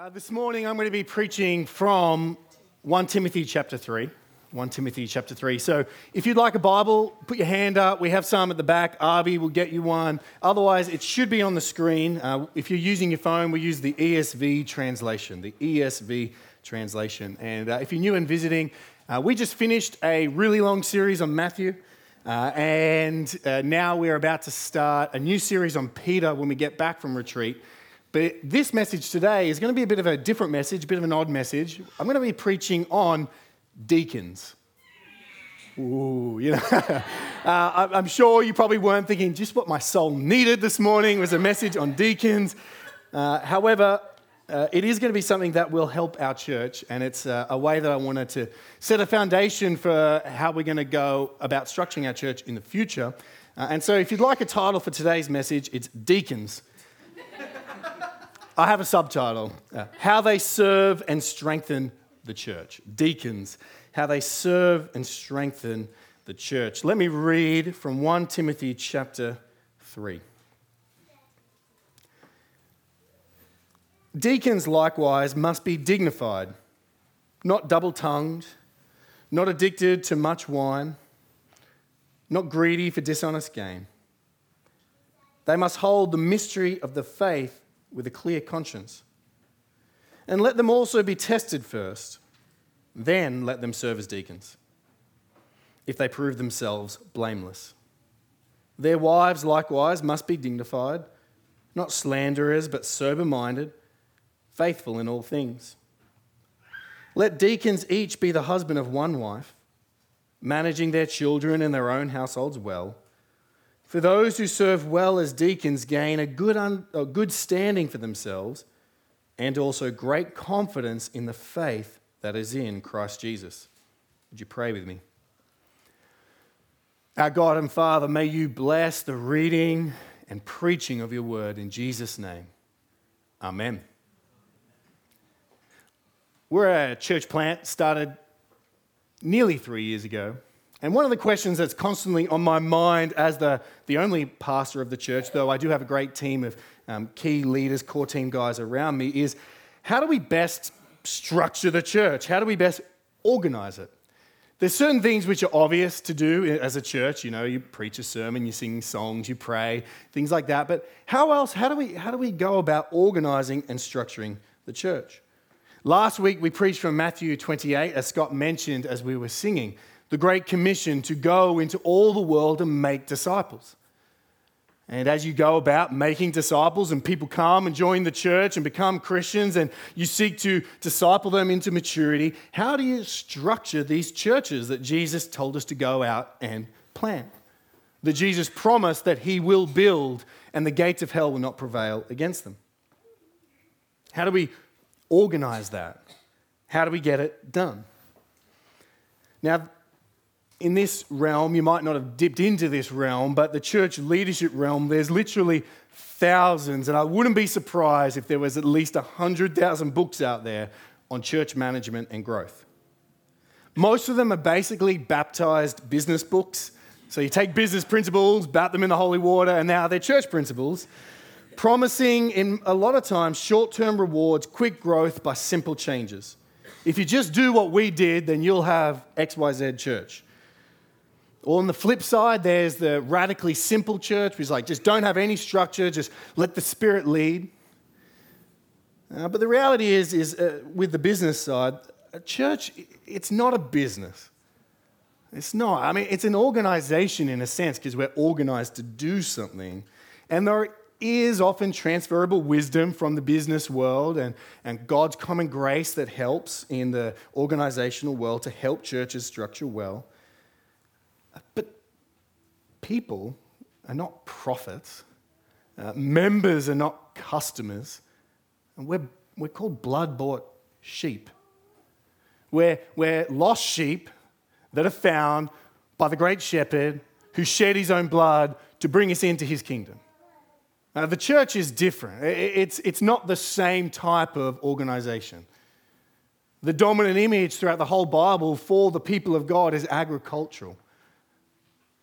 Uh, this morning I'm going to be preaching from 1 Timothy chapter 3. 1 Timothy chapter 3. So if you'd like a Bible, put your hand up. We have some at the back. Arby will get you one. Otherwise, it should be on the screen. Uh, if you're using your phone, we use the ESV translation. The ESV translation. And uh, if you're new and visiting, uh, we just finished a really long series on Matthew. Uh, and uh, now we're about to start a new series on Peter when we get back from retreat. But this message today is going to be a bit of a different message, a bit of an odd message. I'm going to be preaching on deacons. Ooh, you know, uh, I'm sure you probably weren't thinking just what my soul needed this morning was a message on deacons. Uh, however, uh, it is going to be something that will help our church, and it's uh, a way that I wanted to set a foundation for how we're going to go about structuring our church in the future. Uh, and so, if you'd like a title for today's message, it's Deacons I have a subtitle uh, How They Serve and Strengthen the Church. Deacons, how they serve and strengthen the church. Let me read from 1 Timothy chapter 3. Deacons likewise must be dignified, not double tongued, not addicted to much wine, not greedy for dishonest gain. They must hold the mystery of the faith with a clear conscience. And let them also be tested first, then let them serve as deacons, if they prove themselves blameless. Their wives likewise must be dignified, not slanderers, but sober minded, faithful in all things. Let deacons each be the husband of one wife, managing their children and their own households well. For those who serve well as deacons gain a good, un, a good standing for themselves and also great confidence in the faith that is in Christ Jesus. Would you pray with me? Our God and Father, may you bless the reading and preaching of your word in Jesus' name. Amen. We're a church plant started nearly three years ago. And one of the questions that's constantly on my mind as the, the only pastor of the church, though I do have a great team of um, key leaders, core team guys around me, is how do we best structure the church? How do we best organize it? There's certain things which are obvious to do as a church. You know, you preach a sermon, you sing songs, you pray, things like that. But how else, how do we, how do we go about organizing and structuring the church? Last week we preached from Matthew 28, as Scott mentioned as we were singing the Great Commission to go into all the world and make disciples. And as you go about making disciples, and people come and join the church and become Christians, and you seek to disciple them into maturity, how do you structure these churches that Jesus told us to go out and plant? That Jesus promised that he will build, and the gates of hell will not prevail against them. How do we organize that? How do we get it done? Now, in this realm, you might not have dipped into this realm, but the church leadership realm, there's literally thousands, and I wouldn't be surprised if there was at least 100,000 books out there on church management and growth. Most of them are basically baptized business books. So you take business principles, bat them in the holy water, and now they're church principles, promising in a lot of times short term rewards, quick growth by simple changes. If you just do what we did, then you'll have XYZ church. Or on the flip side, there's the radically simple church, which is like just don't have any structure, just let the Spirit lead. Uh, but the reality is, is uh, with the business side, a church, it's not a business. It's not. I mean, it's an organization in a sense because we're organized to do something. And there is often transferable wisdom from the business world and, and God's common grace that helps in the organizational world to help churches structure well. But people are not profits, uh, members are not customers, and we're, we're called blood bought sheep. We're, we're lost sheep that are found by the great shepherd who shed his own blood to bring us into his kingdom. Now, the church is different. It's, it's not the same type of organization. The dominant image throughout the whole Bible for the people of God is agricultural.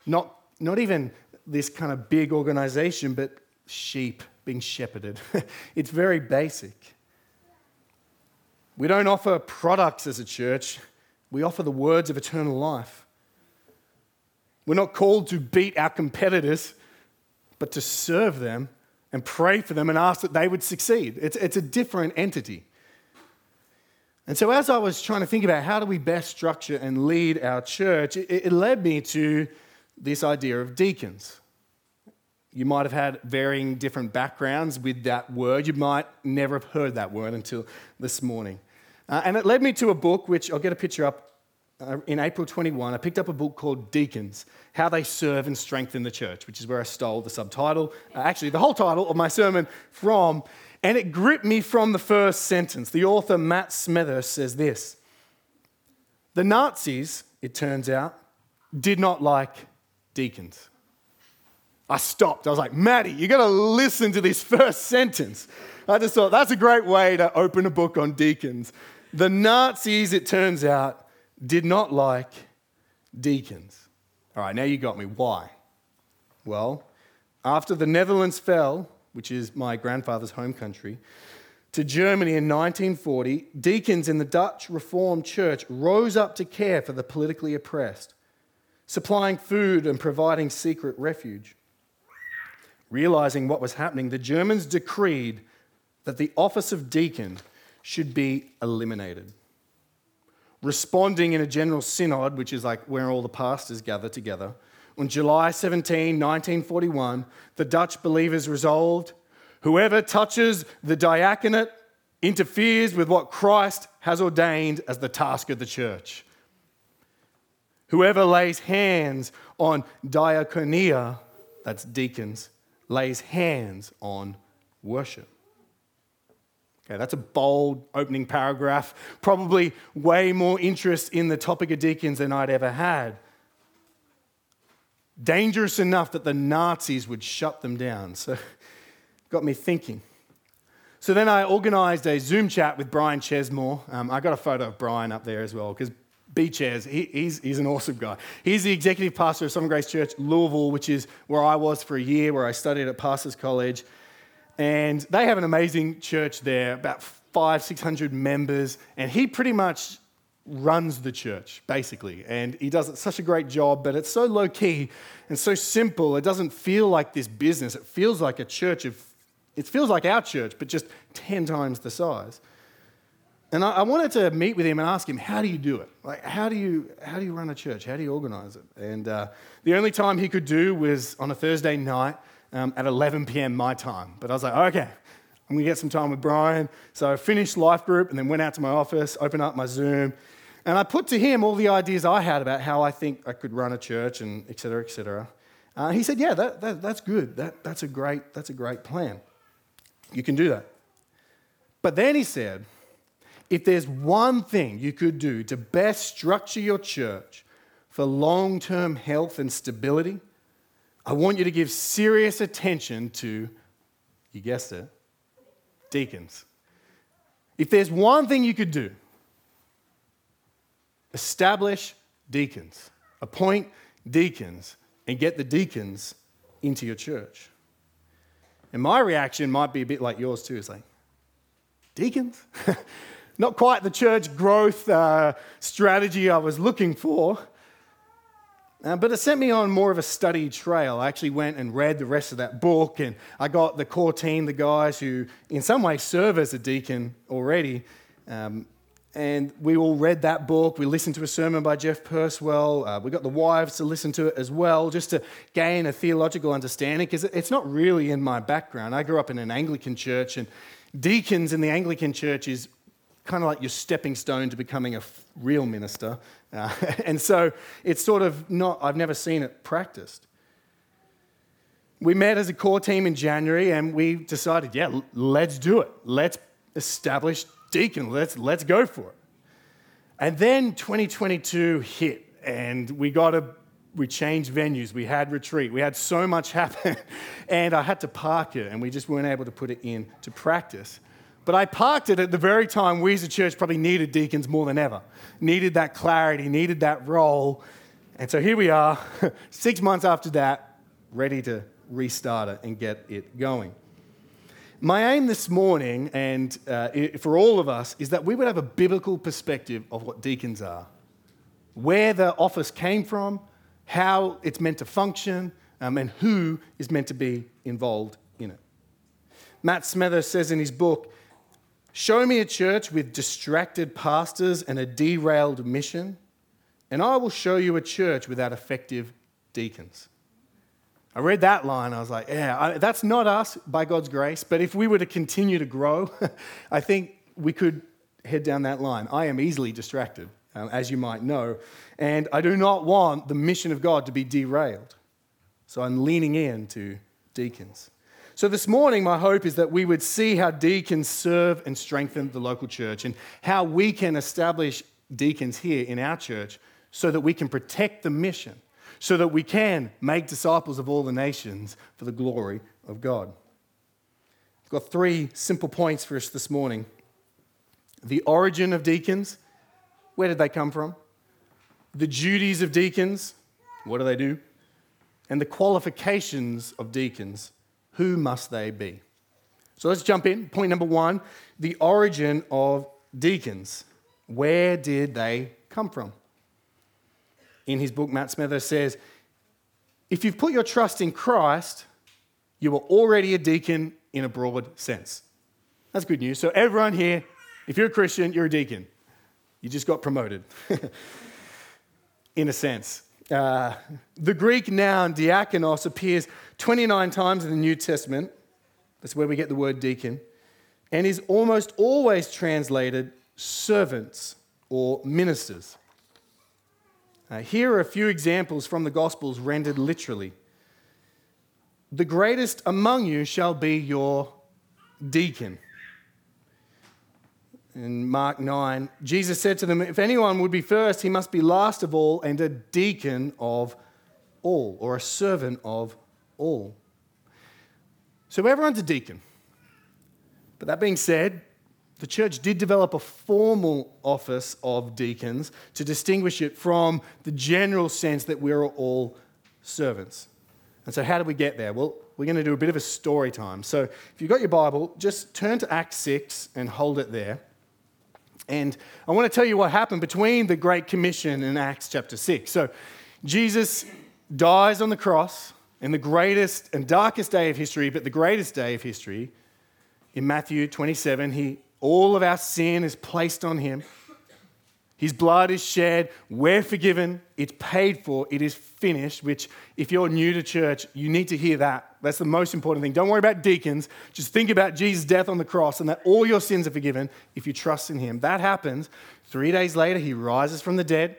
Not, not even this kind of big organization, but sheep being shepherded. it's very basic. We don't offer products as a church, we offer the words of eternal life. We're not called to beat our competitors, but to serve them and pray for them and ask that they would succeed. It's, it's a different entity. And so, as I was trying to think about how do we best structure and lead our church, it, it led me to this idea of deacons. You might have had varying different backgrounds with that word. You might never have heard that word until this morning. Uh, and it led me to a book, which I'll get a picture up. Uh, in April 21, I picked up a book called Deacons How They Serve and Strengthen the Church, which is where I stole the subtitle, uh, actually, the whole title of my sermon from. And it gripped me from the first sentence. The author, Matt Smethurst, says this The Nazis, it turns out, did not like deacons. I stopped. I was like, Maddie, you got to listen to this first sentence. I just thought that's a great way to open a book on deacons. The Nazis, it turns out, did not like deacons. All right, now you got me. Why? Well, after the Netherlands fell, which is my grandfather's home country, to Germany in 1940, deacons in the Dutch Reformed Church rose up to care for the politically oppressed, supplying food and providing secret refuge. Realizing what was happening, the Germans decreed that the office of deacon should be eliminated. Responding in a general synod, which is like where all the pastors gather together, on July 17, 1941, the Dutch believers resolved whoever touches the diaconate interferes with what Christ has ordained as the task of the church. Whoever lays hands on diaconia, that's deacons, lays hands on worship. Okay, that's a bold opening paragraph. Probably way more interest in the topic of deacons than I'd ever had. Dangerous enough that the Nazis would shut them down. So, got me thinking. So then I organized a Zoom chat with Brian Chesemore. Um, I got a photo of Brian up there as well because B Ches, he, he's, he's an awesome guy. He's the executive pastor of Sovereign Grace Church, Louisville, which is where I was for a year, where I studied at Pastors College. And they have an amazing church there, about five, 600 members. And he pretty much runs the church, basically. And he does such a great job, but it's so low key and so simple. It doesn't feel like this business. It feels like a church of, it feels like our church, but just 10 times the size. And I, I wanted to meet with him and ask him, how do you do it? Like, how do you, how do you run a church? How do you organize it? And uh, the only time he could do was on a Thursday night um, at 11 p.m. my time. But I was like, okay, I'm going to get some time with Brian. So I finished life group and then went out to my office, opened up my Zoom, and I put to him all the ideas I had about how I think I could run a church and et cetera, et cetera. Uh, he said, yeah, that, that, that's good. That, that's, a great, that's a great plan. You can do that. But then he said, if there's one thing you could do to best structure your church for long term health and stability, I want you to give serious attention to, you guessed it, deacons. If there's one thing you could do, establish deacons, appoint deacons, and get the deacons into your church. And my reaction might be a bit like yours too. It's like, deacons? Not quite the church growth uh, strategy I was looking for. Uh, but it sent me on more of a study trail. I actually went and read the rest of that book, and I got the core team, the guys who, in some ways, serve as a deacon already. Um, and we all read that book. We listened to a sermon by Jeff Purswell. Uh, we got the wives to listen to it as well, just to gain a theological understanding, because it's not really in my background. I grew up in an Anglican church, and deacons in the Anglican church is kind of like your stepping stone to becoming a real minister. Uh, and so it's sort of not, I've never seen it practiced. We met as a core team in January and we decided, yeah, let's do it. Let's establish deacon. Let's, let's go for it. And then 2022 hit and we got a we changed venues, we had retreat, we had so much happen, and I had to park it, and we just weren't able to put it into practice. But I parked it at the very time we as a church probably needed deacons more than ever, needed that clarity, needed that role. And so here we are, six months after that, ready to restart it and get it going. My aim this morning, and uh, for all of us, is that we would have a biblical perspective of what deacons are, where the office came from, how it's meant to function, um, and who is meant to be involved in it. Matt Smethurst says in his book, Show me a church with distracted pastors and a derailed mission, and I will show you a church without effective deacons. I read that line, I was like, yeah, I, that's not us by God's grace, but if we were to continue to grow, I think we could head down that line. I am easily distracted, um, as you might know, and I do not want the mission of God to be derailed. So I'm leaning in to deacons. So this morning, my hope is that we would see how deacons serve and strengthen the local church and how we can establish deacons here in our church so that we can protect the mission so that we can make disciples of all the nations for the glory of God. I've got three simple points for us this morning. The origin of deacons, where did they come from? The duties of deacons, what do they do? And the qualifications of deacons, who must they be? So let's jump in. Point number one the origin of deacons. Where did they come from? in his book, Matt Smethurst says, if you've put your trust in Christ, you are already a deacon in a broad sense. That's good news. So, everyone here, if you're a Christian, you're a deacon. You just got promoted, in a sense. Uh, the Greek noun diakonos appears 29 times in the New Testament. That's where we get the word deacon. And is almost always translated servants or ministers. Uh, here are a few examples from the Gospels rendered literally. The greatest among you shall be your deacon. In Mark 9, Jesus said to them, If anyone would be first, he must be last of all and a deacon of all, or a servant of all. So everyone's a deacon. But that being said, the church did develop a formal office of deacons to distinguish it from the general sense that we're all servants. And so, how do we get there? Well, we're going to do a bit of a story time. So, if you've got your Bible, just turn to Acts 6 and hold it there. And I want to tell you what happened between the Great Commission and Acts chapter 6. So, Jesus dies on the cross in the greatest and darkest day of history, but the greatest day of history. In Matthew 27, he all of our sin is placed on him. His blood is shed. We're forgiven. It's paid for. It is finished, which, if you're new to church, you need to hear that. That's the most important thing. Don't worry about deacons. Just think about Jesus' death on the cross and that all your sins are forgiven if you trust in him. That happens. Three days later, he rises from the dead.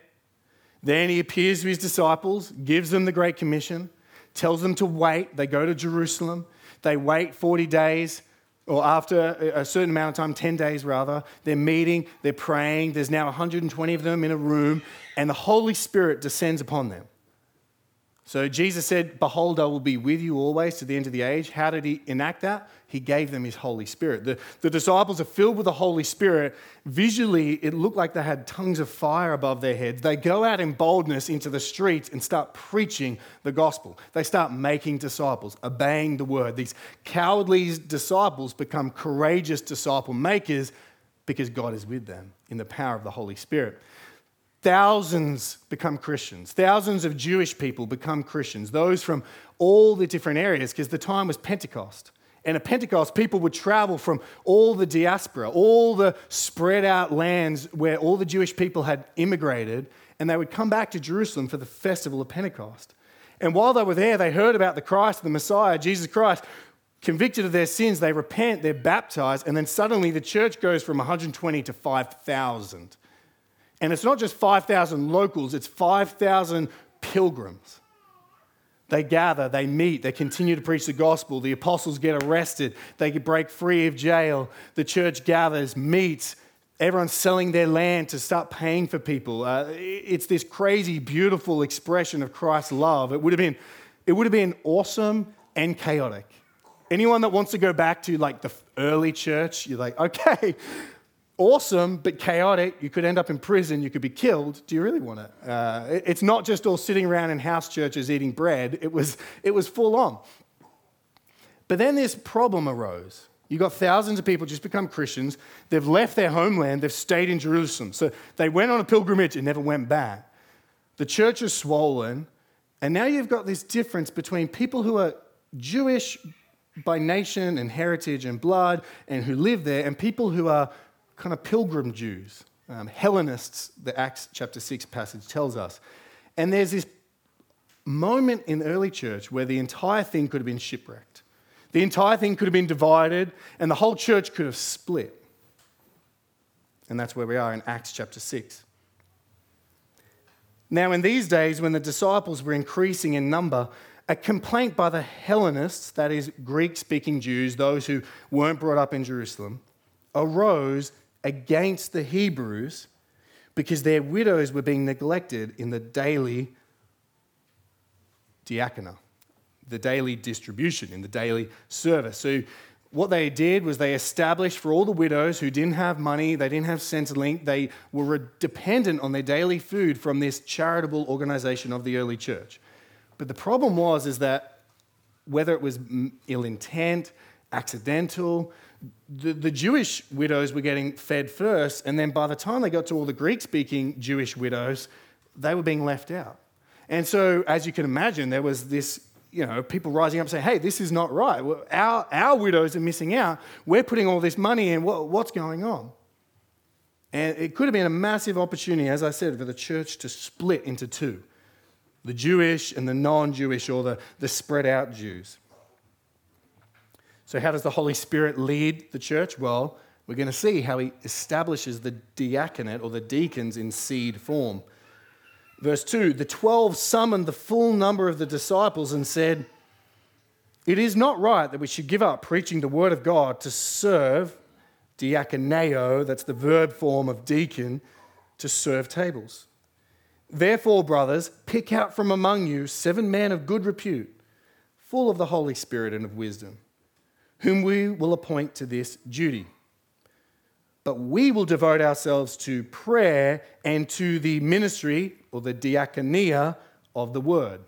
Then he appears to his disciples, gives them the Great Commission, tells them to wait. They go to Jerusalem. They wait 40 days or after a certain amount of time, 10 days rather, they're meeting, they're praying. There's now 120 of them in a room, and the Holy Spirit descends upon them. So Jesus said, Behold, I will be with you always to the end of the age. How did he enact that? He gave them his Holy Spirit. The, the disciples are filled with the Holy Spirit. Visually, it looked like they had tongues of fire above their heads. They go out in boldness into the streets and start preaching the gospel. They start making disciples, obeying the word. These cowardly disciples become courageous disciple makers because God is with them in the power of the Holy Spirit. Thousands become Christians. Thousands of Jewish people become Christians, those from all the different areas, because the time was Pentecost. And at Pentecost, people would travel from all the diaspora, all the spread out lands where all the Jewish people had immigrated, and they would come back to Jerusalem for the festival of Pentecost. And while they were there, they heard about the Christ, the Messiah, Jesus Christ. Convicted of their sins, they repent, they're baptized, and then suddenly the church goes from 120 to 5,000. And it's not just 5,000 locals, it's 5,000 pilgrims. They gather, they meet, they continue to preach the gospel. The apostles get arrested, they break free of jail. The church gathers, meets, everyone's selling their land to start paying for people. Uh, it's this crazy, beautiful expression of Christ's love. It would have been, it would have been awesome and chaotic. Anyone that wants to go back to like the early church, you're like, okay, awesome but chaotic. You could end up in prison, you could be killed. Do you really want it? Uh, it's not just all sitting around in house churches eating bread, it was, it was full on. But then this problem arose. You've got thousands of people just become Christians. They've left their homeland, they've stayed in Jerusalem. So they went on a pilgrimage and never went back. The church is swollen, and now you've got this difference between people who are Jewish by nation and heritage and blood and who live there, and people who are kind of pilgrim Jews, um, Hellenists, the Acts chapter 6 passage tells us. And there's this moment in early church where the entire thing could have been shipwrecked. The entire thing could have been divided, and the whole church could have split. And that's where we are in Acts chapter 6. Now, in these days, when the disciples were increasing in number, a complaint by the Hellenists, that is, Greek speaking Jews, those who weren't brought up in Jerusalem, arose against the Hebrews because their widows were being neglected in the daily diakonia, the daily distribution, in the daily service. So, what they did was they established for all the widows who didn't have money, they didn't have Centrelink, they were dependent on their daily food from this charitable organization of the early church. But the problem was is that whether it was ill intent, accidental, the, the Jewish widows were getting fed first, and then by the time they got to all the Greek speaking Jewish widows, they were being left out. And so, as you can imagine, there was this, you know, people rising up saying, hey, this is not right. Our, our widows are missing out. We're putting all this money in. What, what's going on? And it could have been a massive opportunity, as I said, for the church to split into two the Jewish and the non Jewish, or the, the spread out Jews. So, how does the Holy Spirit lead the church? Well, we're going to see how he establishes the diaconate or the deacons in seed form. Verse 2 The twelve summoned the full number of the disciples and said, It is not right that we should give up preaching the word of God to serve, diakoneo, that's the verb form of deacon, to serve tables. Therefore, brothers, pick out from among you seven men of good repute, full of the Holy Spirit and of wisdom, whom we will appoint to this duty but we will devote ourselves to prayer and to the ministry or the diaconia of the word.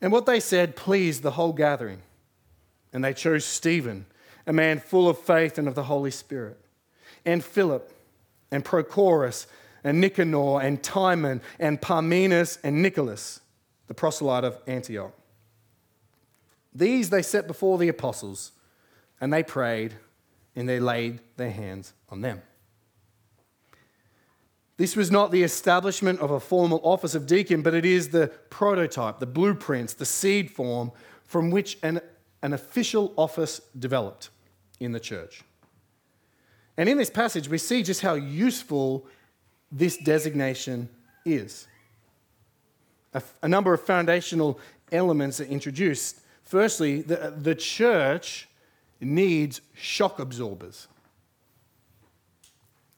And what they said pleased the whole gathering. And they chose Stephen, a man full of faith and of the Holy Spirit, and Philip, and Prochorus, and Nicanor, and Timon, and Parmenas, and Nicholas, the proselyte of Antioch. These they set before the apostles, and they prayed and they laid their hands on them. This was not the establishment of a formal office of deacon, but it is the prototype, the blueprints, the seed form from which an, an official office developed in the church. And in this passage, we see just how useful this designation is. A, a number of foundational elements are introduced. Firstly, the, the church needs shock absorbers.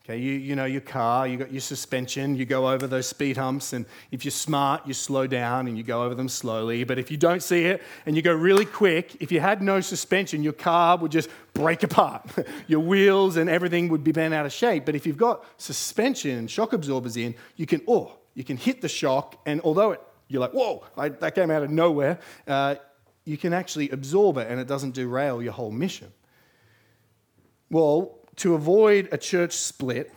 Okay, you, you know your car, you got your suspension, you go over those speed humps, and if you're smart, you slow down and you go over them slowly. But if you don't see it and you go really quick, if you had no suspension, your car would just break apart. your wheels and everything would be bent out of shape. But if you've got suspension and shock absorbers in, you can, oh, you can hit the shock, and although it, you're like, whoa, I, that came out of nowhere, uh, you can actually absorb it and it doesn't derail your whole mission. Well, to avoid a church split,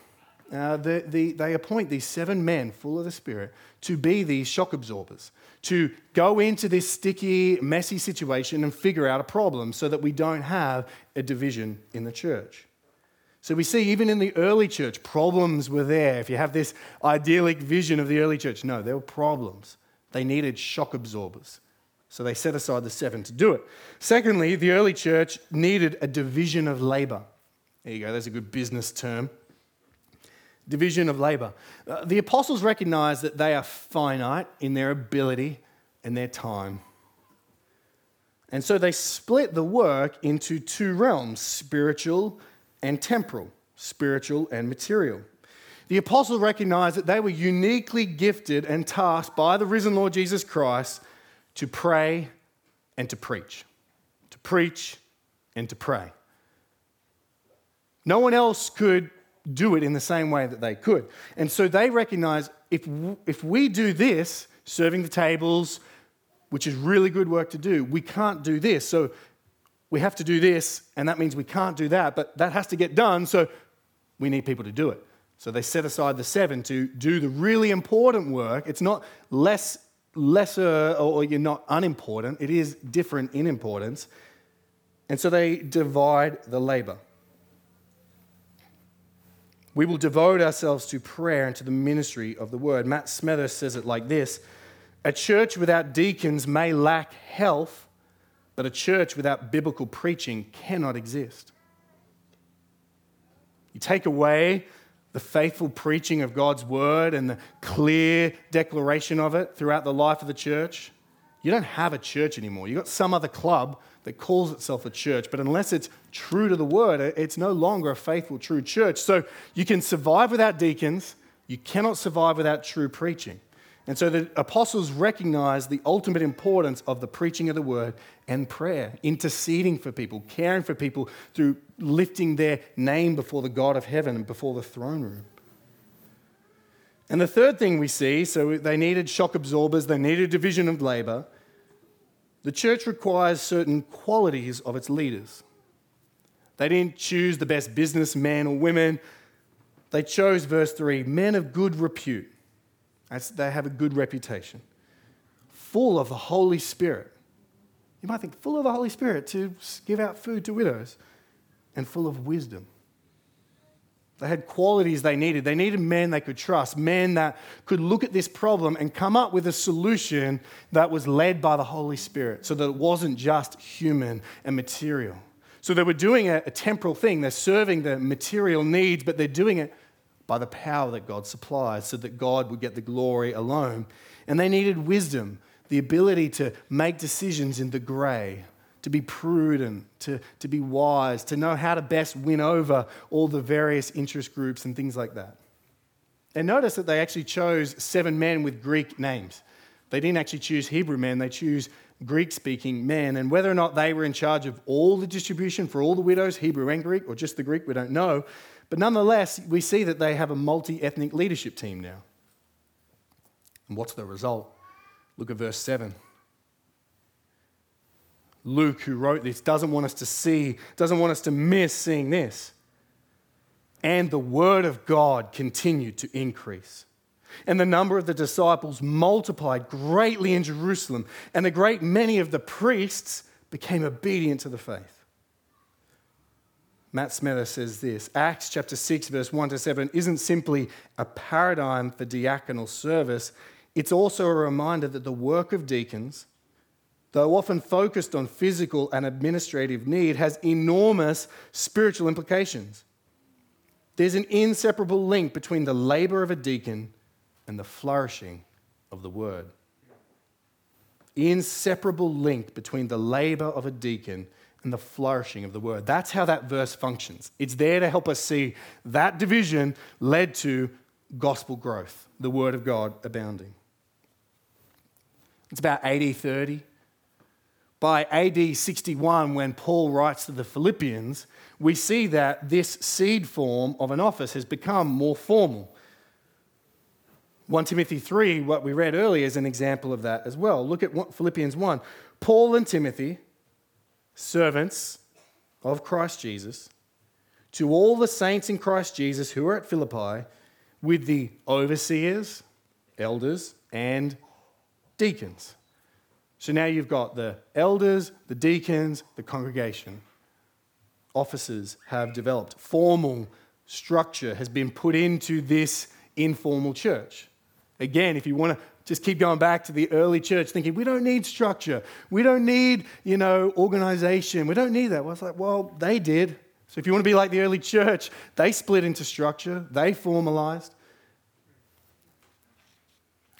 uh, the, the, they appoint these seven men full of the Spirit to be these shock absorbers, to go into this sticky, messy situation and figure out a problem so that we don't have a division in the church. So we see even in the early church, problems were there. If you have this idyllic vision of the early church, no, there were problems. They needed shock absorbers. So they set aside the seven to do it. Secondly, the early church needed a division of labor. There you go, that's a good business term. Division of labor. Uh, the apostles recognize that they are finite in their ability and their time. And so they split the work into two realms spiritual and temporal, spiritual and material. The apostles recognized that they were uniquely gifted and tasked by the risen Lord Jesus Christ to pray and to preach. To preach and to pray. No one else could do it in the same way that they could. And so they recognize if, if we do this, serving the tables, which is really good work to do, we can't do this. So we have to do this, and that means we can't do that, but that has to get done, so we need people to do it. So they set aside the seven to do the really important work. It's not less, lesser or you're not unimportant, it is different in importance. And so they divide the labor. We will devote ourselves to prayer and to the ministry of the word. Matt Smethurst says it like this A church without deacons may lack health, but a church without biblical preaching cannot exist. You take away the faithful preaching of God's word and the clear declaration of it throughout the life of the church, you don't have a church anymore. You've got some other club that calls itself a church, but unless it's true to the word, it's no longer a faithful, true church. So you can survive without deacons, you cannot survive without true preaching. And so the apostles recognized the ultimate importance of the preaching of the word and prayer, interceding for people, caring for people through lifting their name before the God of heaven and before the throne room. And the third thing we see so they needed shock absorbers, they needed division of labor. The church requires certain qualities of its leaders. They didn't choose the best businessmen or women, they chose, verse 3, men of good repute that's, they have a good reputation. Full of the Holy Spirit. You might think, full of the Holy Spirit to give out food to widows, and full of wisdom. They had qualities they needed. They needed men they could trust, men that could look at this problem and come up with a solution that was led by the Holy Spirit so that it wasn't just human and material. So they were doing a, a temporal thing. They're serving the material needs, but they're doing it by the power that God supplies so that God would get the glory alone. And they needed wisdom, the ability to make decisions in the grey, to be prudent, to, to be wise, to know how to best win over all the various interest groups and things like that. And notice that they actually chose seven men with Greek names. They didn't actually choose Hebrew men, they chose Greek speaking men. And whether or not they were in charge of all the distribution for all the widows, Hebrew and Greek, or just the Greek, we don't know. But nonetheless, we see that they have a multi ethnic leadership team now. And what's the result? Look at verse 7. Luke, who wrote this, doesn't want us to see, doesn't want us to miss seeing this. And the word of God continued to increase. And the number of the disciples multiplied greatly in Jerusalem, and a great many of the priests became obedient to the faith. Matt Smethurst says this Acts chapter 6, verse 1 to 7 isn't simply a paradigm for diaconal service, it's also a reminder that the work of deacons, though often focused on physical and administrative need, has enormous spiritual implications. There's an inseparable link between the labor of a deacon and the flourishing of the word. Inseparable link between the labor of a deacon and the flourishing of the word. That's how that verse functions. It's there to help us see that division led to gospel growth, the word of God abounding. It's about AD 30. By AD 61, when Paul writes to the Philippians, we see that this seed form of an office has become more formal. 1 Timothy 3, what we read earlier, is an example of that as well. Look at Philippians 1. Paul and Timothy, servants of Christ Jesus, to all the saints in Christ Jesus who are at Philippi, with the overseers, elders, and deacons. So now you've got the elders, the deacons, the congregation. Offices have developed. Formal structure has been put into this informal church. Again, if you want to just keep going back to the early church thinking, we don't need structure. We don't need, you know, organization. We don't need that. Well, it's like, well, they did. So if you want to be like the early church, they split into structure, they formalized.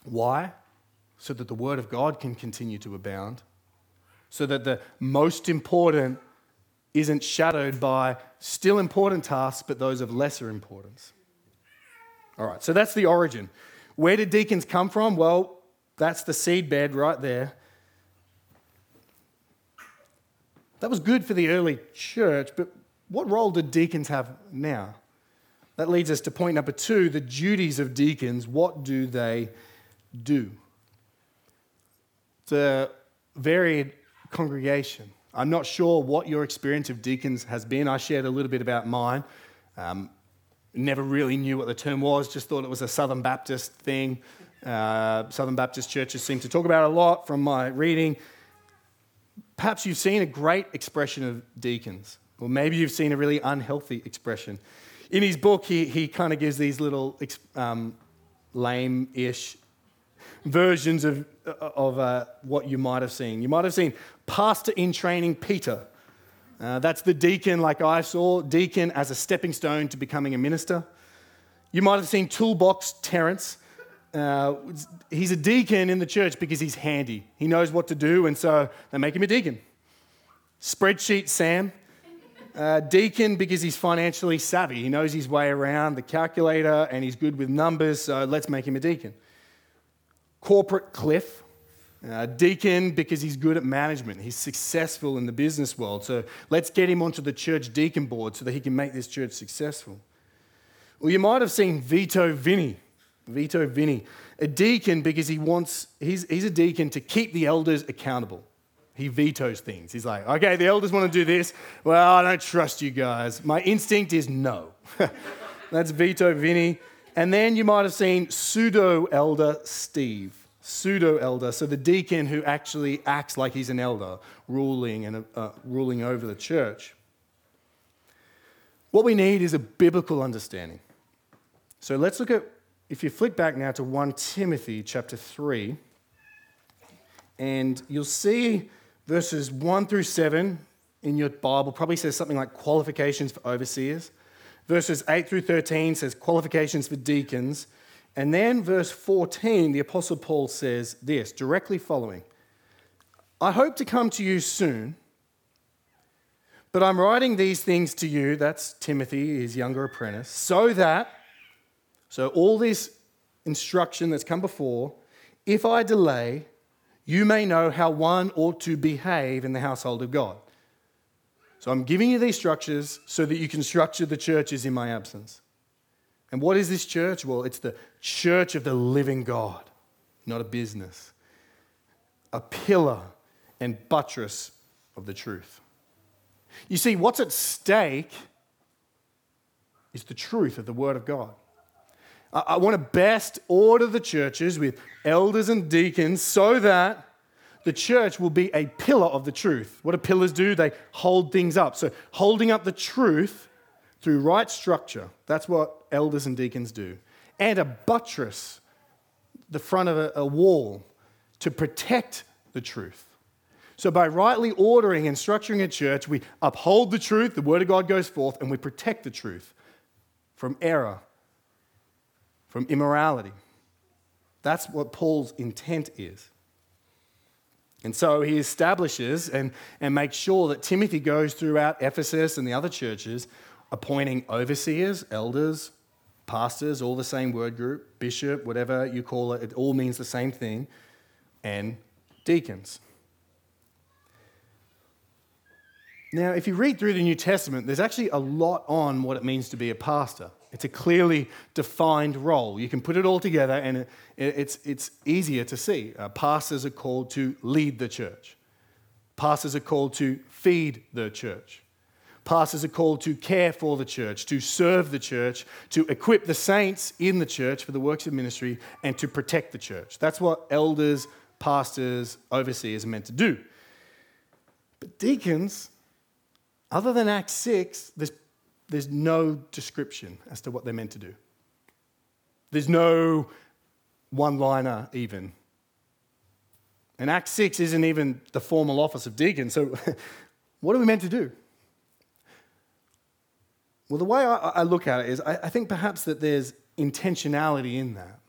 Why? So that the word of God can continue to abound. So that the most important isn't shadowed by still important tasks, but those of lesser importance. All right, so that's the origin. Where did deacons come from? Well, that's the seed bed right there. That was good for the early church, but what role did deacons have now? That leads us to point number two the duties of deacons. What do they do? It's a varied congregation. I'm not sure what your experience of deacons has been. I shared a little bit about mine. Um, never really knew what the term was, just thought it was a Southern Baptist thing. Uh, Southern Baptist churches seem to talk about it a lot from my reading. Perhaps you've seen a great expression of deacons, or maybe you've seen a really unhealthy expression. In his book, he, he kind of gives these little um, lame ish versions of, of uh, what you might have seen. You might have seen pastor in training Peter. Uh, that's the deacon, like I saw, deacon as a stepping stone to becoming a minister. You might have seen toolbox Terence. Uh, he's a deacon in the church because he's handy. He knows what to do, and so they make him a deacon. Spreadsheet Sam. Uh, deacon because he's financially savvy. He knows his way around the calculator and he's good with numbers, so let's make him a deacon. Corporate Cliff. Uh, deacon because he's good at management. He's successful in the business world. So let's get him onto the church deacon board so that he can make this church successful. Well, you might have seen Veto Vinny. Veto Vinny, a deacon because he wants, he's, he's a deacon to keep the elders accountable. He vetoes things. He's like, okay, the elders want to do this. Well, I don't trust you guys. My instinct is no. That's Veto Vinny. And then you might have seen pseudo elder Steve. Pseudo elder, so the deacon who actually acts like he's an elder, ruling and uh, ruling over the church. What we need is a biblical understanding. So let's look at, if you flick back now to 1 Timothy chapter 3, and you'll see verses 1 through 7 in your Bible probably says something like qualifications for overseers. Verses 8 through 13 says qualifications for deacons. And then verse 14, the Apostle Paul says this, directly following I hope to come to you soon, but I'm writing these things to you, that's Timothy, his younger apprentice, so that, so all this instruction that's come before, if I delay, you may know how one ought to behave in the household of God. So I'm giving you these structures so that you can structure the churches in my absence. And what is this church? Well, it's the church of the living God, not a business, a pillar and buttress of the truth. You see, what's at stake is the truth of the Word of God. I want to best order the churches with elders and deacons so that the church will be a pillar of the truth. What do pillars do? They hold things up. So, holding up the truth through right structure, that's what elders and deacons do. And a buttress, the front of a, a wall, to protect the truth. So, by rightly ordering and structuring a church, we uphold the truth, the word of God goes forth, and we protect the truth from error from immorality. That's what Paul's intent is. And so he establishes and, and makes sure that Timothy goes throughout Ephesus and the other churches, appointing overseers, elders, pastors, all the same word group, bishop, whatever you call it, it all means the same thing, and deacons. Now, if you read through the New Testament, there's actually a lot on what it means to be a pastor. It's a clearly defined role. You can put it all together, and it, it's, it's easier to see. Uh, pastors are called to lead the church, pastors are called to feed the church. Pastors are called to care for the church, to serve the church, to equip the saints in the church for the works of ministry, and to protect the church. That's what elders, pastors, overseers are meant to do. But deacons, other than Acts 6, there's there's no description as to what they're meant to do. There's no one liner, even. And Act 6 isn't even the formal office of deacon, so what are we meant to do? Well, the way I, I look at it is I, I, think perhaps that there's intentionality in that.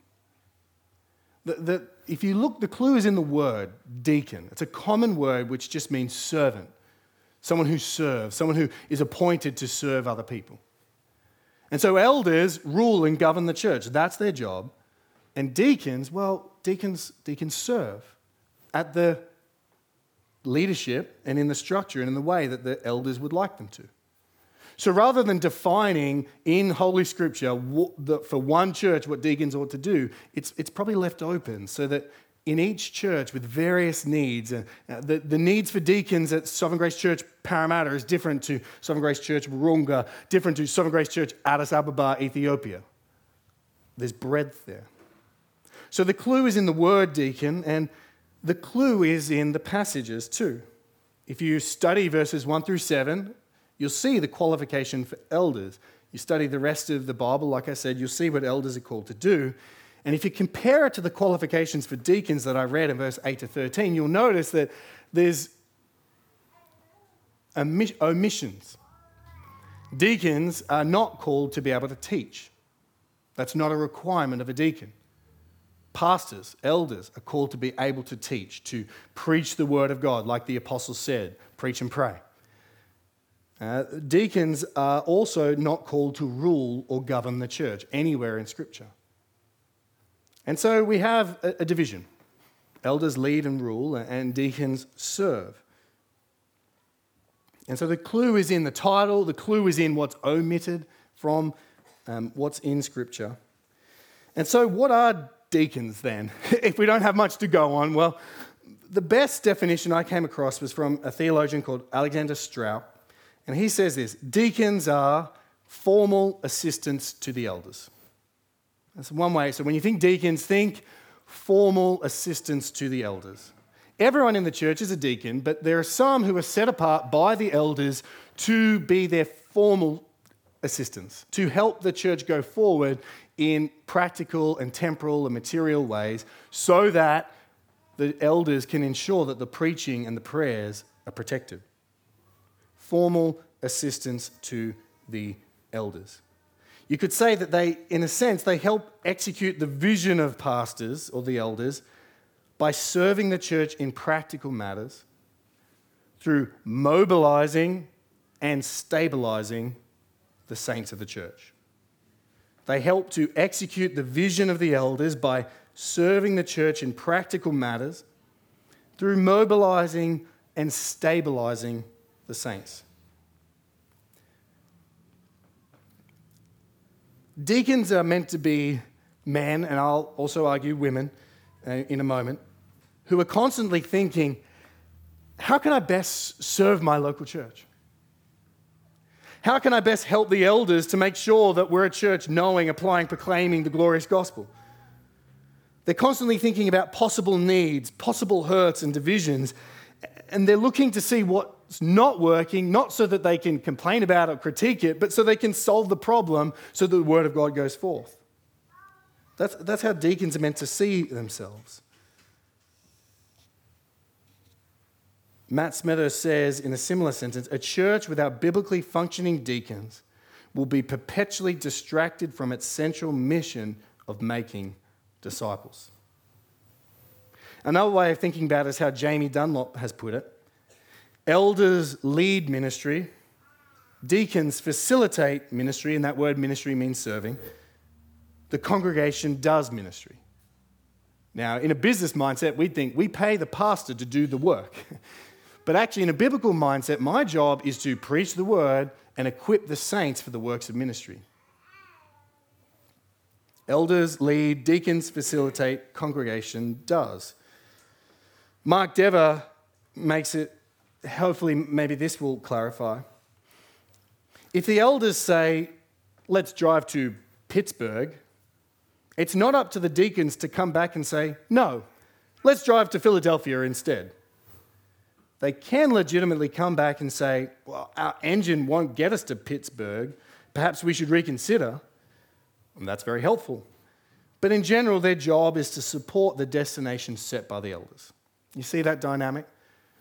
That, that if you look, the clue is in the word deacon. It's a common word which just means servant someone who serves, someone who is appointed to serve other people. And so elders rule and govern the church. That's their job. And deacons, well, deacons, deacons serve at the leadership and in the structure and in the way that the elders would like them to. So rather than defining in Holy Scripture for one church what deacons ought to do, it's, it's probably left open so that in each church with various needs. And uh, the, the needs for deacons at Sovereign Grace Church Parramatta is different to Sovereign Grace Church Wahroonga, different to Sovereign Grace Church Addis Ababa, Ethiopia. There's breadth there. So the clue is in the word deacon, and the clue is in the passages too. If you study verses 1 through 7, you'll see the qualification for elders. You study the rest of the Bible, like I said, you'll see what elders are called to do. And if you compare it to the qualifications for deacons that I read in verse 8 to 13, you'll notice that there's omissions. Deacons are not called to be able to teach. That's not a requirement of a deacon. Pastors, elders are called to be able to teach, to preach the word of God, like the apostle said preach and pray. Uh, deacons are also not called to rule or govern the church anywhere in Scripture. And so we have a, a division elders lead and rule, and deacons serve. And so the clue is in the title, the clue is in what's omitted from um, what's in Scripture. And so, what are deacons then? if we don't have much to go on, well, the best definition I came across was from a theologian called Alexander Strauch. And he says this Deacons are formal assistants to the elders. That's one way. So when you think deacons, think formal assistants to the elders. Everyone in the church is a deacon, but there are some who are set apart by the elders to be their formal assistants, to help the church go forward in practical and temporal and material ways so that the elders can ensure that the preaching and the prayers are protected. Formal assistance to the elders. You could say that they, in a sense, they help execute the vision of pastors or the elders by serving the church in practical matters through mobilizing and stabilizing the saints of the church. They help to execute the vision of the elders by serving the church in practical matters through mobilizing and stabilizing the saints. Deacons are meant to be men, and I'll also argue women uh, in a moment, who are constantly thinking, how can I best serve my local church? How can I best help the elders to make sure that we're a church knowing, applying, proclaiming the glorious gospel? They're constantly thinking about possible needs, possible hurts, and divisions, and they're looking to see what's not working, not so that they can complain about it or critique it, but so they can solve the problem so that the word of God goes forth. That's, that's how deacons are meant to see themselves. Matt Smethurst says in a similar sentence a church without biblically functioning deacons will be perpetually distracted from its central mission of making disciples. Another way of thinking about it is how Jamie Dunlop has put it elders lead ministry, deacons facilitate ministry, and that word ministry means serving. The congregation does ministry. Now, in a business mindset, we'd think we pay the pastor to do the work. But actually, in a biblical mindset, my job is to preach the word and equip the saints for the works of ministry. Elders lead, deacons facilitate, congregation does. Mark Dever makes it, hopefully, maybe this will clarify. If the elders say, let's drive to Pittsburgh, it's not up to the deacons to come back and say, no, let's drive to Philadelphia instead. They can legitimately come back and say, well, our engine won't get us to Pittsburgh. Perhaps we should reconsider. And that's very helpful. But in general, their job is to support the destination set by the elders. You see that dynamic?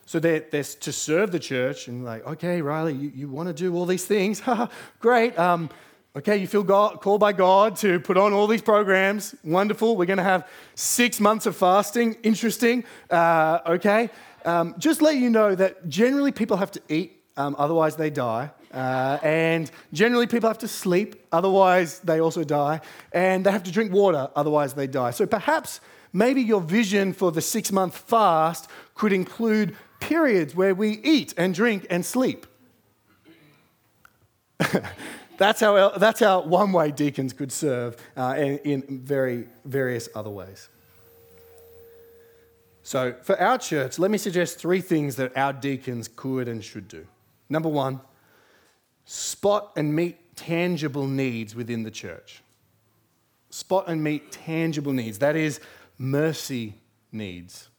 So they're, they're to serve the church and like, okay, Riley, you, you want to do all these things? Great. Um, okay, you feel God, called by God to put on all these programs. Wonderful. We're going to have six months of fasting. Interesting. Uh, okay. Um, just let you know that generally people have to eat, um, otherwise they die. Uh, and generally, people have to sleep, otherwise, they also die. And they have to drink water, otherwise, they die. So perhaps maybe your vision for the six month fast could include periods where we eat and drink and sleep. that's, how, that's how one way deacons could serve uh, in, in very various other ways. So, for our church, let me suggest three things that our deacons could and should do. Number one, spot and meet tangible needs within the church. Spot and meet tangible needs. That is, mercy needs.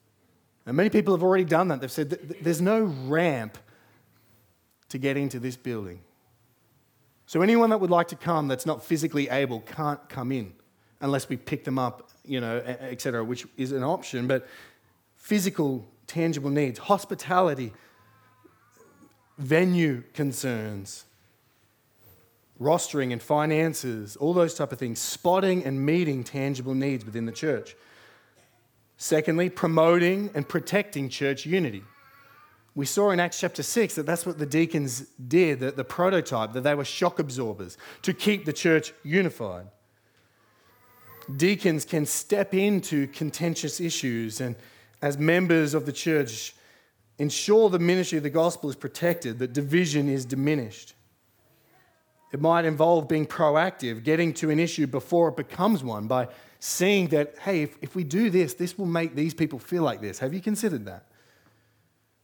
And many people have already done that. They've said there's no ramp to get into this building. So anyone that would like to come that's not physically able can't come in unless we pick them up, you know, etc., which is an option. But physical, tangible needs, hospitality, venue concerns, rostering and finances, all those type of things, spotting and meeting tangible needs within the church. Secondly, promoting and protecting church unity. We saw in Acts chapter 6 that that's what the deacons did, the, the prototype, that they were shock absorbers to keep the church unified. Deacons can step into contentious issues and, as members of the church, ensure the ministry of the gospel is protected, that division is diminished. It might involve being proactive, getting to an issue before it becomes one by seeing that, hey, if, if we do this, this will make these people feel like this. Have you considered that?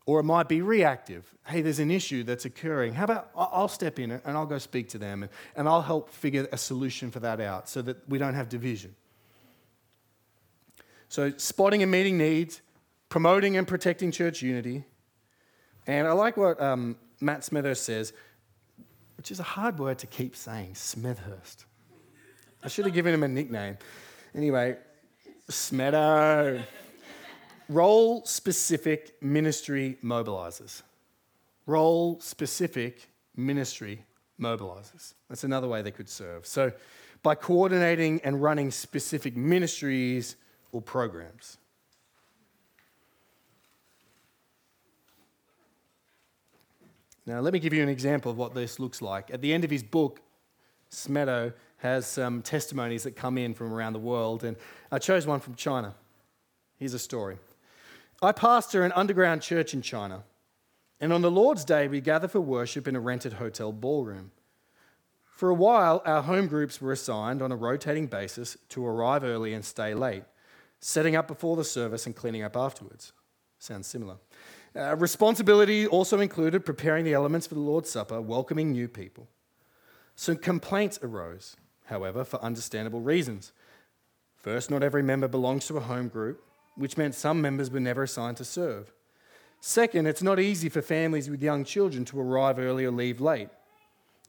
Or it might be reactive. Hey, there's an issue that's occurring. How about I'll step in and I'll go speak to them and, and I'll help figure a solution for that out so that we don't have division. So, spotting and meeting needs, promoting and protecting church unity. And I like what um, Matt Smithers says, which is a hard word to keep saying, Smethurst. I should have given him a nickname. Anyway, Smedo role specific ministry mobilizers. Role specific ministry mobilizers. That's another way they could serve. So, by coordinating and running specific ministries or programs. Now, let me give you an example of what this looks like. At the end of his book, Smedo has some testimonies that come in from around the world, and I chose one from China. Here's a story. I pastor an underground church in China, and on the Lord's Day, we gather for worship in a rented hotel ballroom. For a while, our home groups were assigned on a rotating basis to arrive early and stay late, setting up before the service and cleaning up afterwards. Sounds similar. Uh, responsibility also included preparing the elements for the Lord's Supper, welcoming new people. Some complaints arose, however, for understandable reasons. First, not every member belongs to a home group which meant some members were never assigned to serve. Second, it's not easy for families with young children to arrive early or leave late.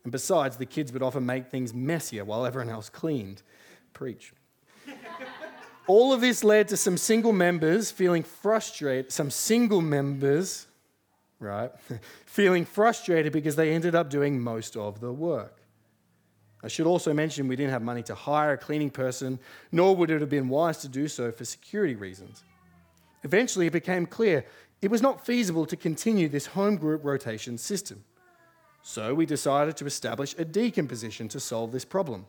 And besides, the kids would often make things messier while everyone else cleaned. Preach. All of this led to some single members feeling frustrated, some single members, right, feeling frustrated because they ended up doing most of the work. I should also mention we didn't have money to hire a cleaning person, nor would it have been wise to do so for security reasons. Eventually, it became clear it was not feasible to continue this home group rotation system. So we decided to establish a deacon position to solve this problem.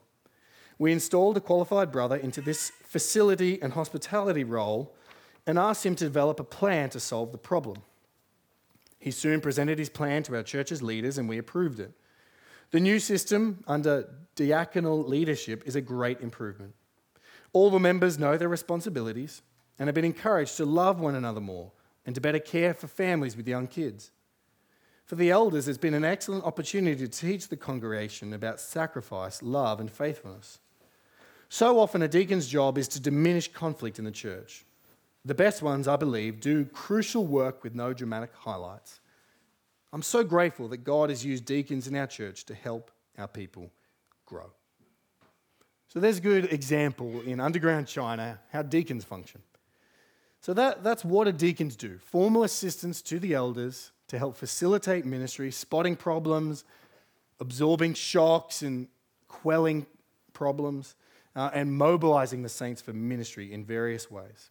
We installed a qualified brother into this facility and hospitality role and asked him to develop a plan to solve the problem. He soon presented his plan to our church's leaders and we approved it. The new system under diaconal leadership is a great improvement. All the members know their responsibilities and have been encouraged to love one another more and to better care for families with young kids. For the elders, it's been an excellent opportunity to teach the congregation about sacrifice, love, and faithfulness. So often, a deacon's job is to diminish conflict in the church. The best ones, I believe, do crucial work with no dramatic highlights. I'm so grateful that God has used deacons in our church to help our people grow. So there's a good example in underground China how deacons function. So that, that's what a deacons do formal assistance to the elders to help facilitate ministry, spotting problems, absorbing shocks and quelling problems, uh, and mobilizing the saints for ministry in various ways.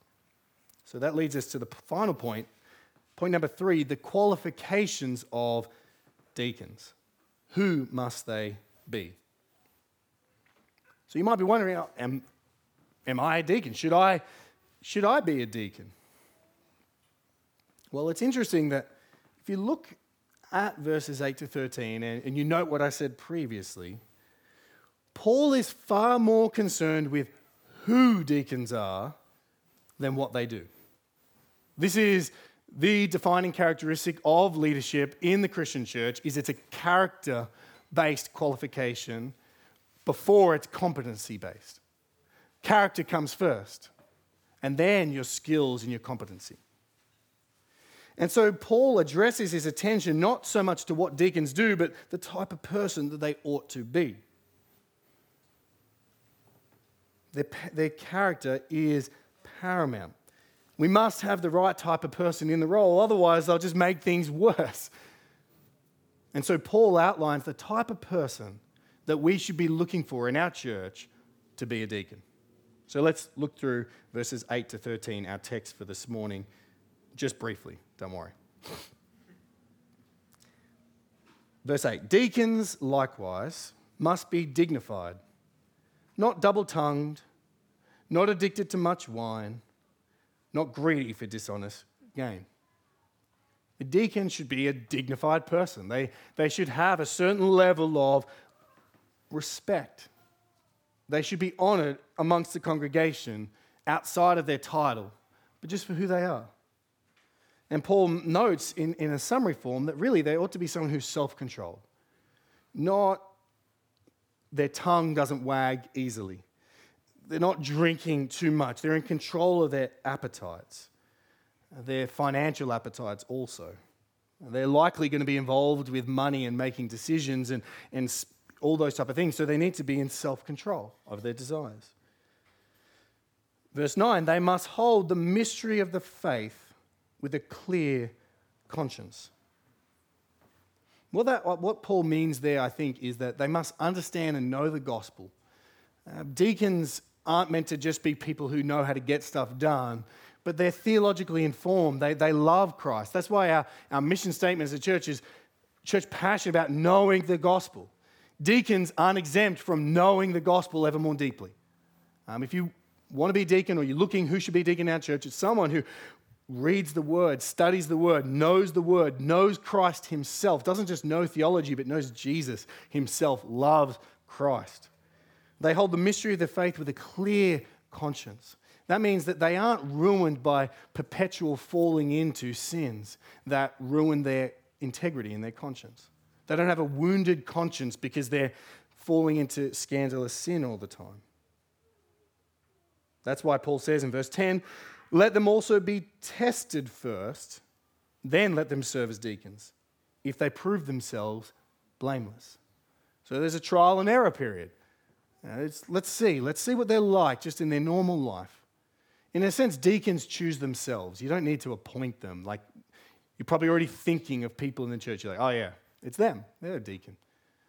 So that leads us to the final point Point number three the qualifications of deacons. Who must they be? So you might be wondering, am, am I a deacon? Should I, should I be a deacon? Well, it's interesting that if you look at verses 8 to 13 and, and you note what I said previously, Paul is far more concerned with who deacons are than what they do. This is the defining characteristic of leadership in the Christian church is it's a character based qualification before it's competency based. Character comes first, and then your skills and your competency. And so Paul addresses his attention not so much to what deacons do, but the type of person that they ought to be. Their, their character is paramount. We must have the right type of person in the role, otherwise, they'll just make things worse. And so, Paul outlines the type of person that we should be looking for in our church to be a deacon. So, let's look through verses 8 to 13, our text for this morning, just briefly. Don't worry. Verse 8 Deacons likewise must be dignified, not double tongued, not addicted to much wine not greedy for dishonest gain. A deacon should be a dignified person. They, they should have a certain level of respect. They should be honored amongst the congregation outside of their title, but just for who they are. And Paul notes in, in a summary form that really they ought to be someone who's self controlled, not their tongue doesn't wag easily they're not drinking too much. They're in control of their appetites, their financial appetites also. They're likely going to be involved with money and making decisions and, and all those type of things. So they need to be in self control of their desires. Verse 9, they must hold the mystery of the faith with a clear conscience. What, that, what Paul means there, I think, is that they must understand and know the gospel. Uh, deacons aren't meant to just be people who know how to get stuff done, but they're theologically informed. They, they love Christ. That's why our, our mission statement as a church is church passionate about knowing the gospel. Deacons aren't exempt from knowing the gospel ever more deeply. Um, if you want to be deacon or you're looking who should be deacon in our church, it's someone who reads the word, studies the word, knows the word, knows Christ himself, doesn't just know theology, but knows Jesus himself, loves Christ. They hold the mystery of the faith with a clear conscience. That means that they aren't ruined by perpetual falling into sins that ruin their integrity and their conscience. They don't have a wounded conscience because they're falling into scandalous sin all the time. That's why Paul says in verse 10 let them also be tested first, then let them serve as deacons, if they prove themselves blameless. So there's a trial and error period let's see. Let's see what they're like just in their normal life. In a sense, deacons choose themselves. You don't need to appoint them. Like, you're probably already thinking of people in the church. You're like, oh, yeah, it's them. They're a deacon.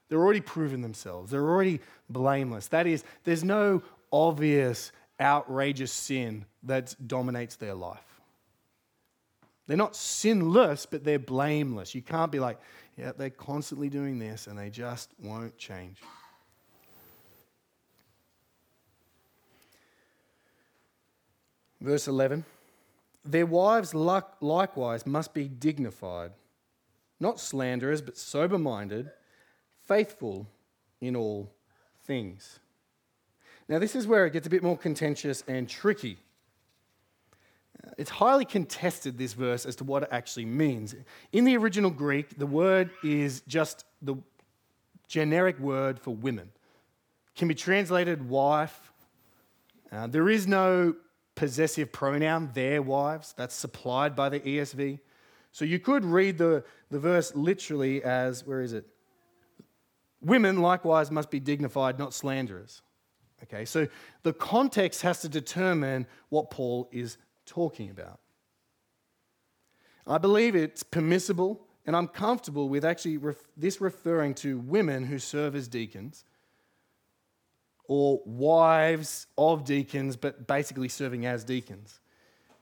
They're already proven themselves. They're already blameless. That is, there's no obvious, outrageous sin that dominates their life. They're not sinless, but they're blameless. You can't be like, yeah, they're constantly doing this and they just won't change. Verse 11 Their wives likewise must be dignified, not slanderers, but sober minded, faithful in all things. Now, this is where it gets a bit more contentious and tricky. It's highly contested, this verse, as to what it actually means. In the original Greek, the word is just the generic word for women. It can be translated wife. Uh, there is no possessive pronoun, their wives. That's supplied by the ESV. So you could read the, the verse literally as where is it? Women likewise must be dignified, not slanderers. Okay, so the context has to determine what Paul is talking about. I believe it's permissible, and I'm comfortable with actually ref- this referring to women who serve as deacons or wives of deacons, but basically serving as deacons.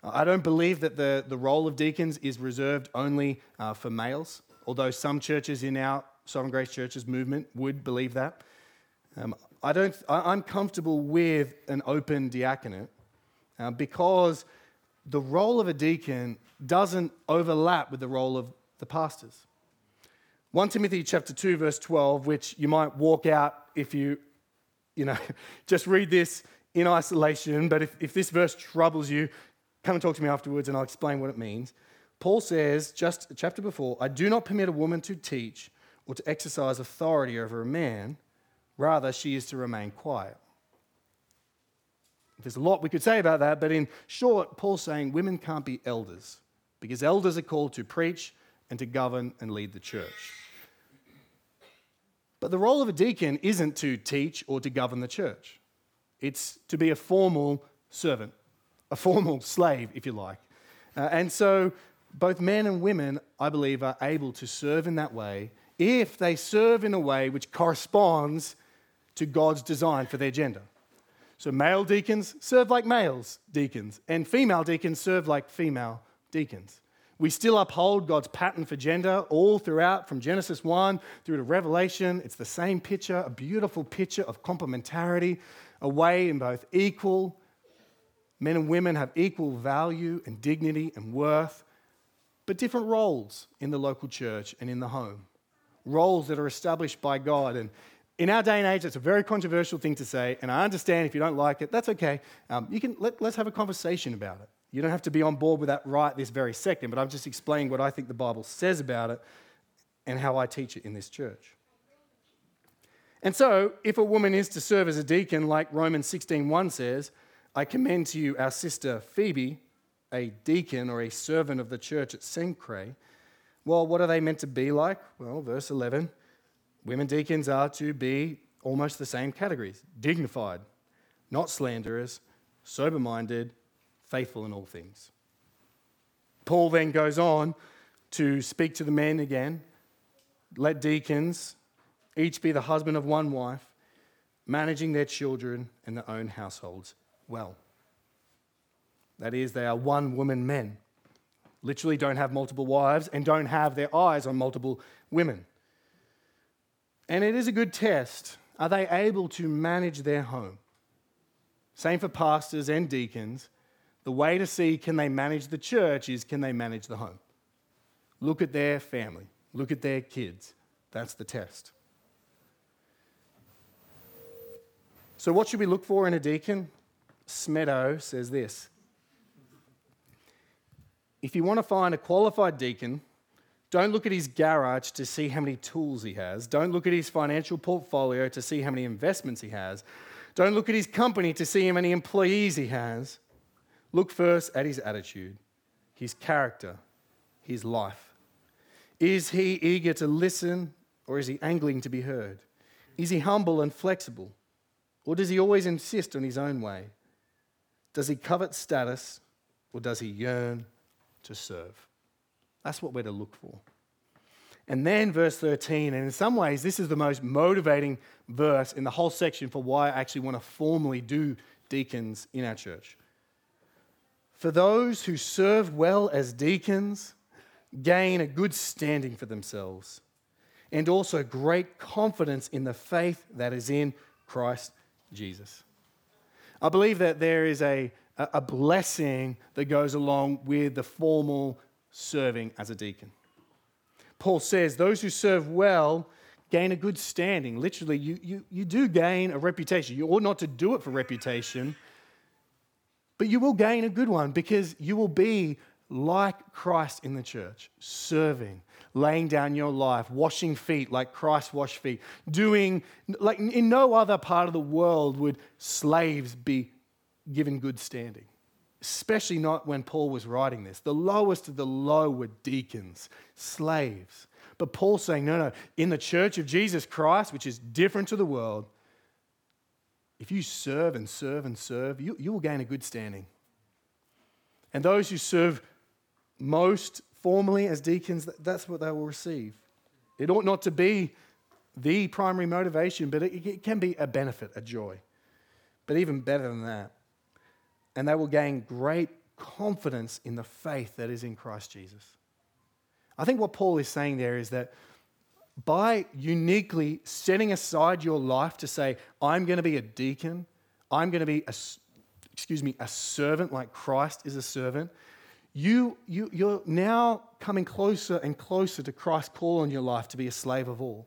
I don't believe that the, the role of deacons is reserved only uh, for males, although some churches in our Sovereign Grace Churches movement would believe that. Um, I don't, I, am comfortable with an open diaconate uh, because the role of a deacon doesn't overlap with the role of the pastors. 1 Timothy chapter 2 verse 12 which you might walk out if you you know, just read this in isolation, but if, if this verse troubles you, come and talk to me afterwards and I'll explain what it means. Paul says, just a chapter before, I do not permit a woman to teach or to exercise authority over a man, rather, she is to remain quiet. There's a lot we could say about that, but in short, Paul's saying women can't be elders because elders are called to preach and to govern and lead the church. But the role of a deacon isn't to teach or to govern the church, it's to be a formal servant, a formal slave, if you like. Uh, and so, both men and women, I believe, are able to serve in that way if they serve in a way which corresponds to God's design for their gender. So, male deacons serve like males deacons, and female deacons serve like female deacons. We still uphold God's pattern for gender all throughout, from Genesis 1 through to Revelation. It's the same picture, a beautiful picture of complementarity, a way in both equal. Men and women have equal value and dignity and worth, but different roles in the local church and in the home. Roles that are established by God. And in our day and age, it's a very controversial thing to say, and I understand if you don't like it, that's okay. Um, you can, let, let's have a conversation about it. You don't have to be on board with that right this very second, but I'm just explaining what I think the Bible says about it and how I teach it in this church. And so, if a woman is to serve as a deacon, like Romans 16:1 says, I commend to you our sister Phoebe, a deacon or a servant of the church at Cenchreae. Well, what are they meant to be like? Well, verse 11 Women deacons are to be almost the same categories dignified, not slanderers, sober minded, faithful in all things. Paul then goes on to speak to the men again. Let deacons each be the husband of one wife, managing their children and their own households well. That is, they are one woman men. Literally, don't have multiple wives and don't have their eyes on multiple women. And it is a good test. Are they able to manage their home? Same for pastors and deacons. The way to see can they manage the church is can they manage the home? Look at their family, look at their kids. That's the test. So, what should we look for in a deacon? Smedo says this If you want to find a qualified deacon, don't look at his garage to see how many tools he has. Don't look at his financial portfolio to see how many investments he has. Don't look at his company to see how many employees he has. Look first at his attitude, his character, his life. Is he eager to listen or is he angling to be heard? Is he humble and flexible or does he always insist on his own way? Does he covet status or does he yearn to serve? That's what we're to look for. And then verse 13, and in some ways, this is the most motivating verse in the whole section for why I actually want to formally do deacons in our church. For those who serve well as deacons gain a good standing for themselves and also great confidence in the faith that is in Christ Jesus. I believe that there is a, a blessing that goes along with the formal serving as a deacon. Paul says, Those who serve well gain a good standing. Literally, you, you, you do gain a reputation. You ought not to do it for reputation, but you will gain a good one because you will be like Christ in the church, serving, laying down your life, washing feet like Christ washed feet, doing, like in no other part of the world would slaves be given good standing especially not when Paul was writing this. The lowest of the low were deacons, slaves. But Paul's saying, no, no, in the church of Jesus Christ, which is different to the world, if you serve and serve and serve, you, you will gain a good standing. And those who serve most formally as deacons, that's what they will receive. It ought not to be the primary motivation, but it, it can be a benefit, a joy. But even better than that, and they will gain great confidence in the faith that is in Christ Jesus. I think what Paul is saying there is that by uniquely setting aside your life to say, I'm going to be a deacon, I'm going to be a, excuse me, a servant like Christ is a servant, you, you, you're now coming closer and closer to Christ's call on your life to be a slave of all.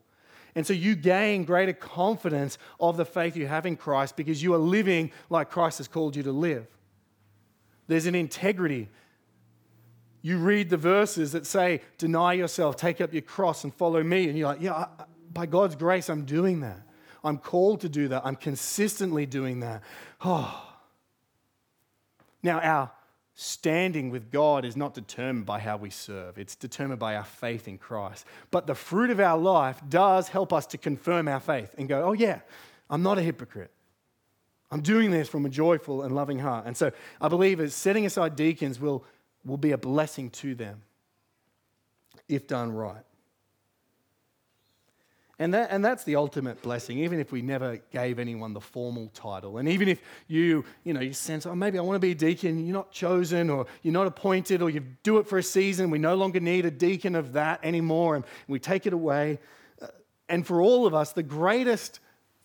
And so you gain greater confidence of the faith you have in Christ because you are living like Christ has called you to live. There's an integrity. You read the verses that say, Deny yourself, take up your cross, and follow me. And you're like, Yeah, I, by God's grace, I'm doing that. I'm called to do that. I'm consistently doing that. Oh. Now, our standing with God is not determined by how we serve, it's determined by our faith in Christ. But the fruit of our life does help us to confirm our faith and go, oh, yeah, I'm not a hypocrite. I'm doing this from a joyful and loving heart. And so I believe that setting aside deacons will, will be a blessing to them if done right. And, that, and that's the ultimate blessing, even if we never gave anyone the formal title. And even if you, you know, you sense, oh, maybe I want to be a deacon, you're not chosen or you're not appointed or you do it for a season, we no longer need a deacon of that anymore, and we take it away. Uh, and for all of us, the greatest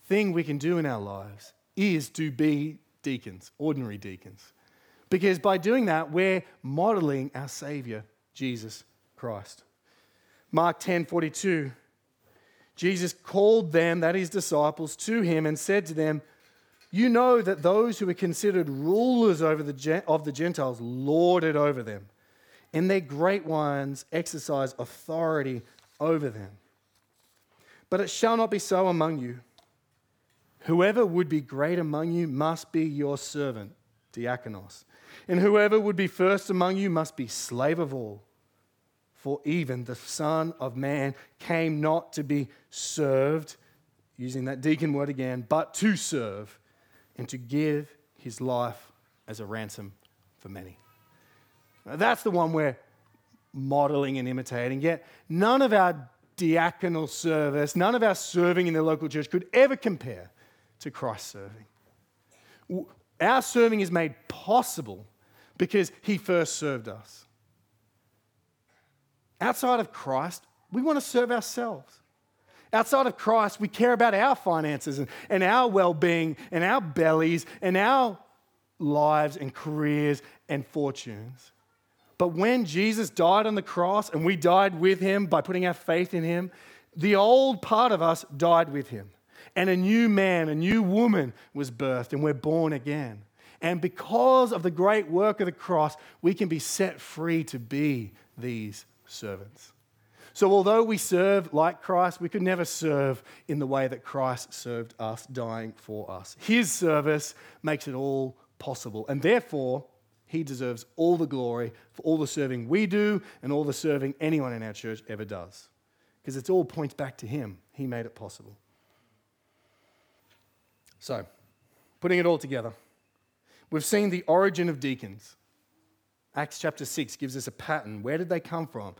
thing we can do in our lives is to be deacons, ordinary deacons. Because by doing that, we're modeling our Savior, Jesus Christ. Mark 10 42 Jesus called them, that is, disciples, to him and said to them, You know that those who are considered rulers over the, of the Gentiles lord it over them, and their great ones exercise authority over them. But it shall not be so among you. Whoever would be great among you must be your servant, diakonos. And whoever would be first among you must be slave of all. For even the Son of Man came not to be served, using that deacon word again, but to serve and to give his life as a ransom for many. Now, that's the one we're modeling and imitating. Yet none of our diaconal service, none of our serving in the local church could ever compare to Christ's serving. Our serving is made possible because he first served us. Outside of Christ, we want to serve ourselves. Outside of Christ, we care about our finances and, and our well being and our bellies and our lives and careers and fortunes. But when Jesus died on the cross and we died with him by putting our faith in him, the old part of us died with him. And a new man, a new woman was birthed, and we're born again. And because of the great work of the cross, we can be set free to be these servants. So, although we serve like Christ, we could never serve in the way that Christ served us, dying for us. His service makes it all possible, and therefore, he deserves all the glory for all the serving we do and all the serving anyone in our church ever does. Because it all points back to him. He made it possible. So, putting it all together, we've seen the origin of deacons. Acts chapter 6 gives us a pattern. Where did they come from?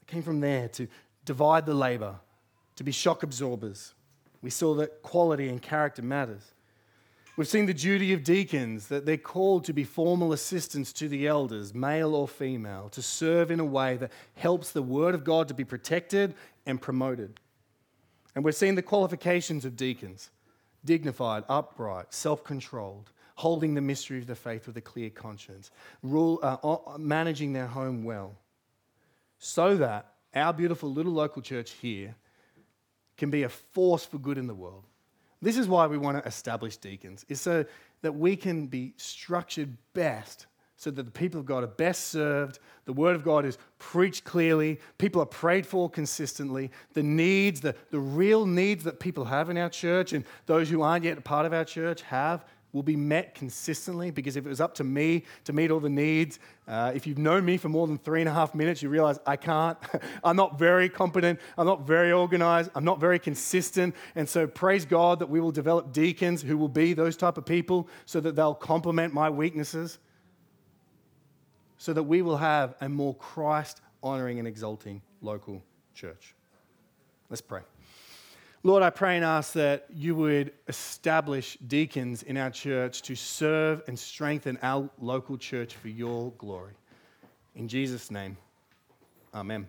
They came from there to divide the labor, to be shock absorbers. We saw that quality and character matters. We've seen the duty of deacons, that they're called to be formal assistants to the elders, male or female, to serve in a way that helps the word of God to be protected and promoted. And we've seen the qualifications of deacons dignified, upright, self controlled, holding the mystery of the faith with a clear conscience, rule, uh, managing their home well, so that our beautiful little local church here can be a force for good in the world. This is why we want to establish deacons, is so that we can be structured best so that the people of God are best served, the word of God is preached clearly, people are prayed for consistently, the needs, the, the real needs that people have in our church and those who aren't yet a part of our church have will be met consistently because if it was up to me to meet all the needs, uh, if you've known me for more than three and a half minutes, you realize I can't. I'm not very competent. I'm not very organized. I'm not very consistent. And so praise God that we will develop deacons who will be those type of people so that they'll complement my weaknesses, so that we will have a more Christ honoring and exalting local church. Let's pray. Lord, I pray and ask that you would establish deacons in our church to serve and strengthen our local church for your glory. In Jesus' name, amen.